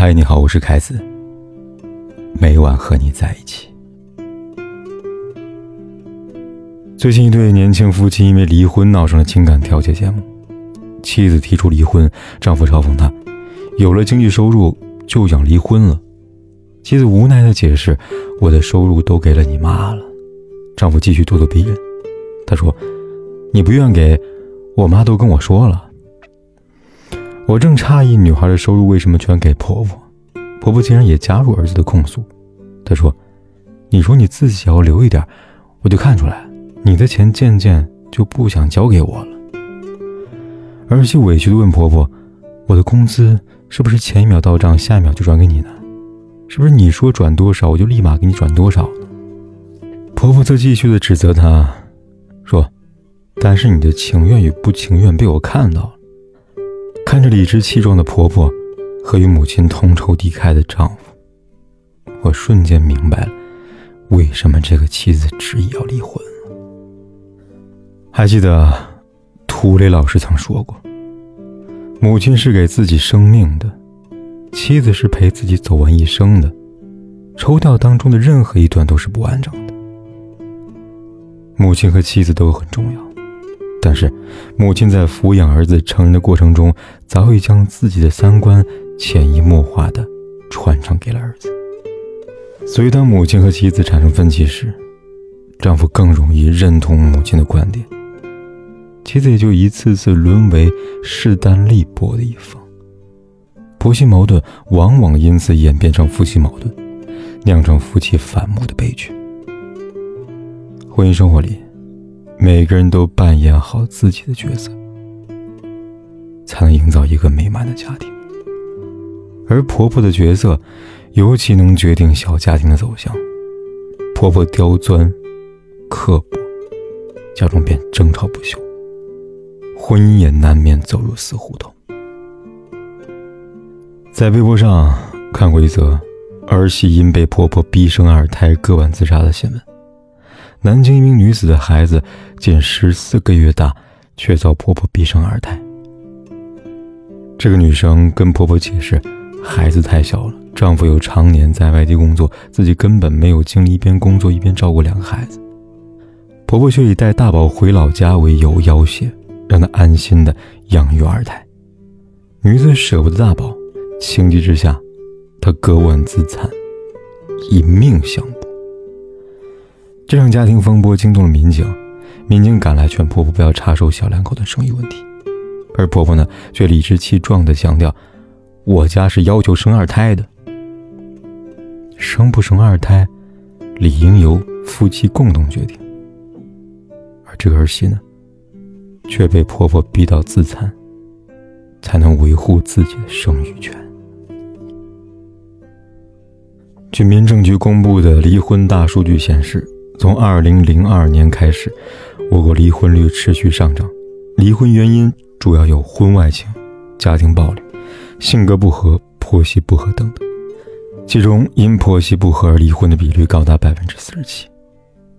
嗨，你好，我是凯子。每晚和你在一起。最近一对年轻夫妻因为离婚闹上了情感调解节目，妻子提出离婚，丈夫嘲讽她，有了经济收入就想离婚了。妻子无奈的解释：“我的收入都给了你妈了。”丈夫继续咄咄逼人，他说：“你不愿给，我妈都跟我说了。”我正诧异，女孩的收入为什么全给婆婆？婆婆竟然也加入儿子的控诉。她说：“你说你自己要留一点，我就看出来，你的钱渐渐就不想交给我了。”儿媳委屈地问婆婆：“我的工资是不是前一秒到账，下一秒就转给你呢？是不是你说转多少，我就立马给你转多少？”婆婆则继续地指责她，说：“但是你的情愿与不情愿被我看到了。”看着理直气壮的婆婆和与母亲同仇敌忾的丈夫，我瞬间明白了为什么这个妻子执意要离婚了。还记得涂磊老师曾说过：“母亲是给自己生命的，妻子是陪自己走完一生的。抽掉当中的任何一段都是不完整的。母亲和妻子都很重要。”但是，母亲在抚养儿子成人的过程中，早已将自己的三观潜移默化的传承给了儿子。所以，当母亲和妻子产生分歧时，丈夫更容易认同母亲的观点，妻子也就一次次沦为势单力薄的一方。婆媳矛盾往往因此演变成夫妻矛盾，酿成夫妻反目的悲剧。婚姻生活里。每个人都扮演好自己的角色，才能营造一个美满的家庭。而婆婆的角色，尤其能决定小家庭的走向。婆婆刁钻、刻薄，家中便争吵不休，婚姻也难免走入死胡同。在微博上看过一则儿媳因被婆婆逼生二胎割腕自杀的新闻。南京一名女子的孩子仅十四个月大，却遭婆婆逼生二胎。这个女生跟婆婆解释，孩子太小了，丈夫又常年在外地工作，自己根本没有精力一边工作一边照顾两个孩子。婆婆却以带大宝回老家为由要挟，让她安心的养育二胎。女子舍不得大宝，情急之下，她割腕自残，以命相搏。这场家庭风波惊动了民警，民警赶来劝婆婆不要插手小两口的生育问题，而婆婆呢却理直气壮地强调：“我家是要求生二胎的，生不生二胎，理应由夫妻共同决定。”而这个儿媳呢，却被婆婆逼到自残，才能维护自己的生育权。据民政局公布的离婚大数据显示。从二零零二年开始，我国离婚率持续上涨，离婚原因主要有婚外情、家庭暴力、性格不合、婆媳不和等等。其中，因婆媳不和而离婚的比率高达百分之四十七。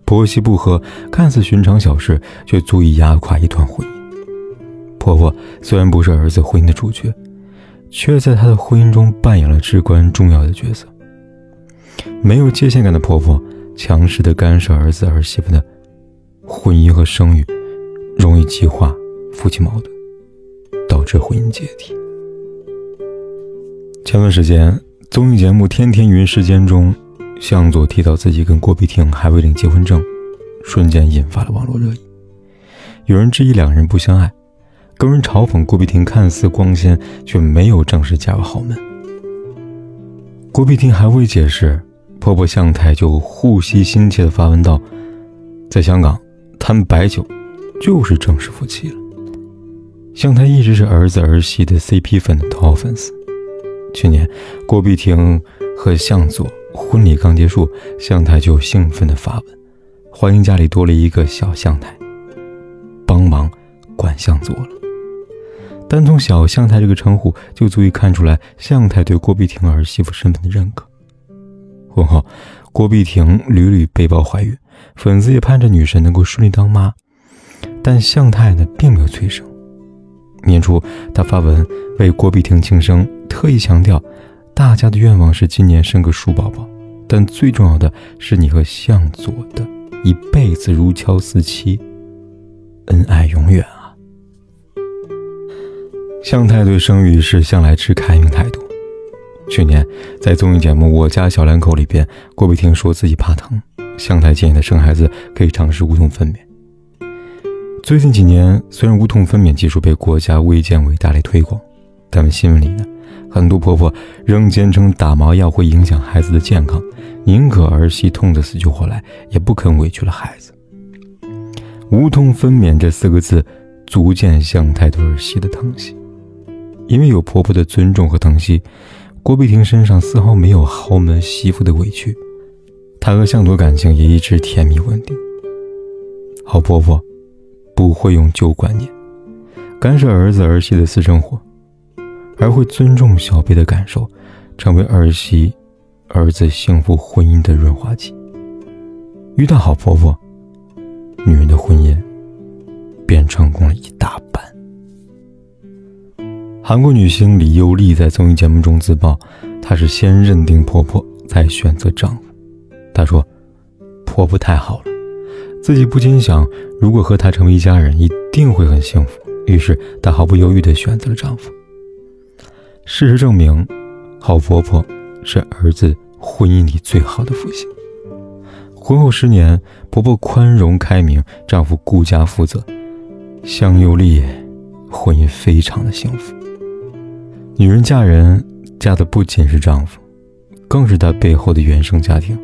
婆媳不和看似寻常小事，却足以压垮一段婚姻。婆婆虽然不是儿子婚姻的主角，却在她的婚姻中扮演了至关重要的角色。没有界限感的婆婆。强势的干涉儿子儿媳妇的婚姻和生育，容易激化夫妻矛盾，导致婚姻解体。前段时间，综艺节目《天天云时间》中，向佐提到自己跟郭碧婷还未领结婚证，瞬间引发了网络热议。有人质疑两人不相爱，更有人嘲讽郭碧婷看似光鲜，却没有正式嫁入豪门。郭碧婷还未解释。婆婆向太就护膝心切的发问道：“在香港，谈白酒就是正式夫妻了。”向太一直是儿子儿媳的 CP 粉的头号粉丝。去年，郭碧婷和向佐婚礼刚结束，向太就兴奋的发问：“欢迎家里多了一个小向太，帮忙管向佐了。”单从“小向太”这个称呼，就足以看出来向太对郭碧婷儿媳妇身份的认可。婚后，郭碧婷屡屡被曝怀孕，粉丝也盼着女神能够顺利当妈，但向太呢并没有催生。年初，他发文为郭碧婷庆生，特意强调大家的愿望是今年生个鼠宝宝，但最重要的是你和向佐的一辈子如胶似漆，恩爱永远啊！向太对生育一事向来持开明态度。去年在综艺节目《我家小两口》里边，郭碧婷说自己怕疼，向太建议她生孩子可以尝试无痛分娩。最近几年，虽然无痛分娩技术被国家卫健委大力推广，但新闻里呢，很多婆婆仍坚称打麻药会影响孩子的健康，宁可儿媳痛得死去活来，也不肯委屈了孩子。无痛分娩这四个字，足见向太对儿媳的疼惜。因为有婆婆的尊重和疼惜，郭碧婷身上丝毫没有豪门媳妇的委屈，她和向佐感情也一直甜蜜稳定。好婆婆。不会用旧观念干涉儿子儿媳的私生活，而会尊重小辈的感受，成为儿媳、儿子幸福婚姻的润滑剂。遇到好婆婆，女人的婚姻便成功了一大半。韩国女星李优丽在综艺节目中自曝，她是先认定婆婆，再选择丈夫。她说：“婆婆太好了。”自己不禁想，如果和她成为一家人，一定会很幸福。于是，她毫不犹豫地选择了丈夫。事实证明，好婆婆是儿子婚姻里最好的福星。婚后十年，婆婆宽容开明，丈夫顾家负责，香又丽，婚姻非常的幸福。女人嫁人，嫁的不仅是丈夫，更是她背后的原生家庭。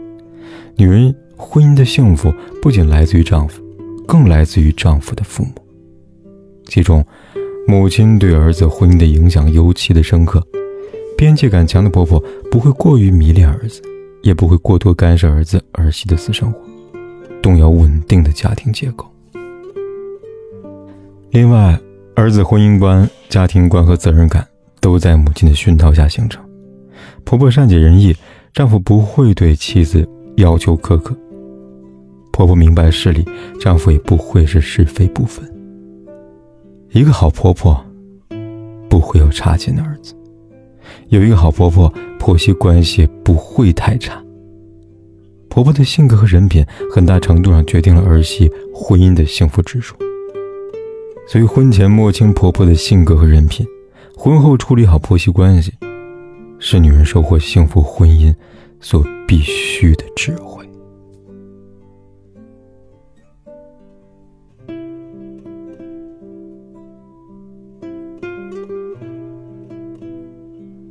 女人。婚姻的幸福不仅来自于丈夫，更来自于丈夫的父母。其中，母亲对儿子婚姻的影响尤其的深刻。边界感强的婆婆不会过于迷恋儿子，也不会过多干涉儿子儿媳的私生活，动摇稳定的家庭结构。另外，儿子婚姻观、家庭观和责任感都在母亲的熏陶下形成。婆婆善解人意，丈夫不会对妻子要求苛刻。婆婆明白事理，丈夫也不会是是非不分。一个好婆婆，不会有差劲的儿子；有一个好婆婆，婆媳关系不会太差。婆婆的性格和人品，很大程度上决定了儿媳婚姻的幸福指数。所以，婚前摸清婆婆的性格和人品，婚后处理好婆媳关系，是女人收获幸福婚姻所必须的智慧。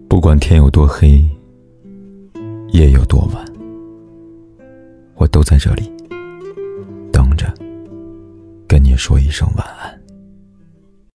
不管天有多黑，夜有多晚，我都在这里等着，跟你说一声晚安。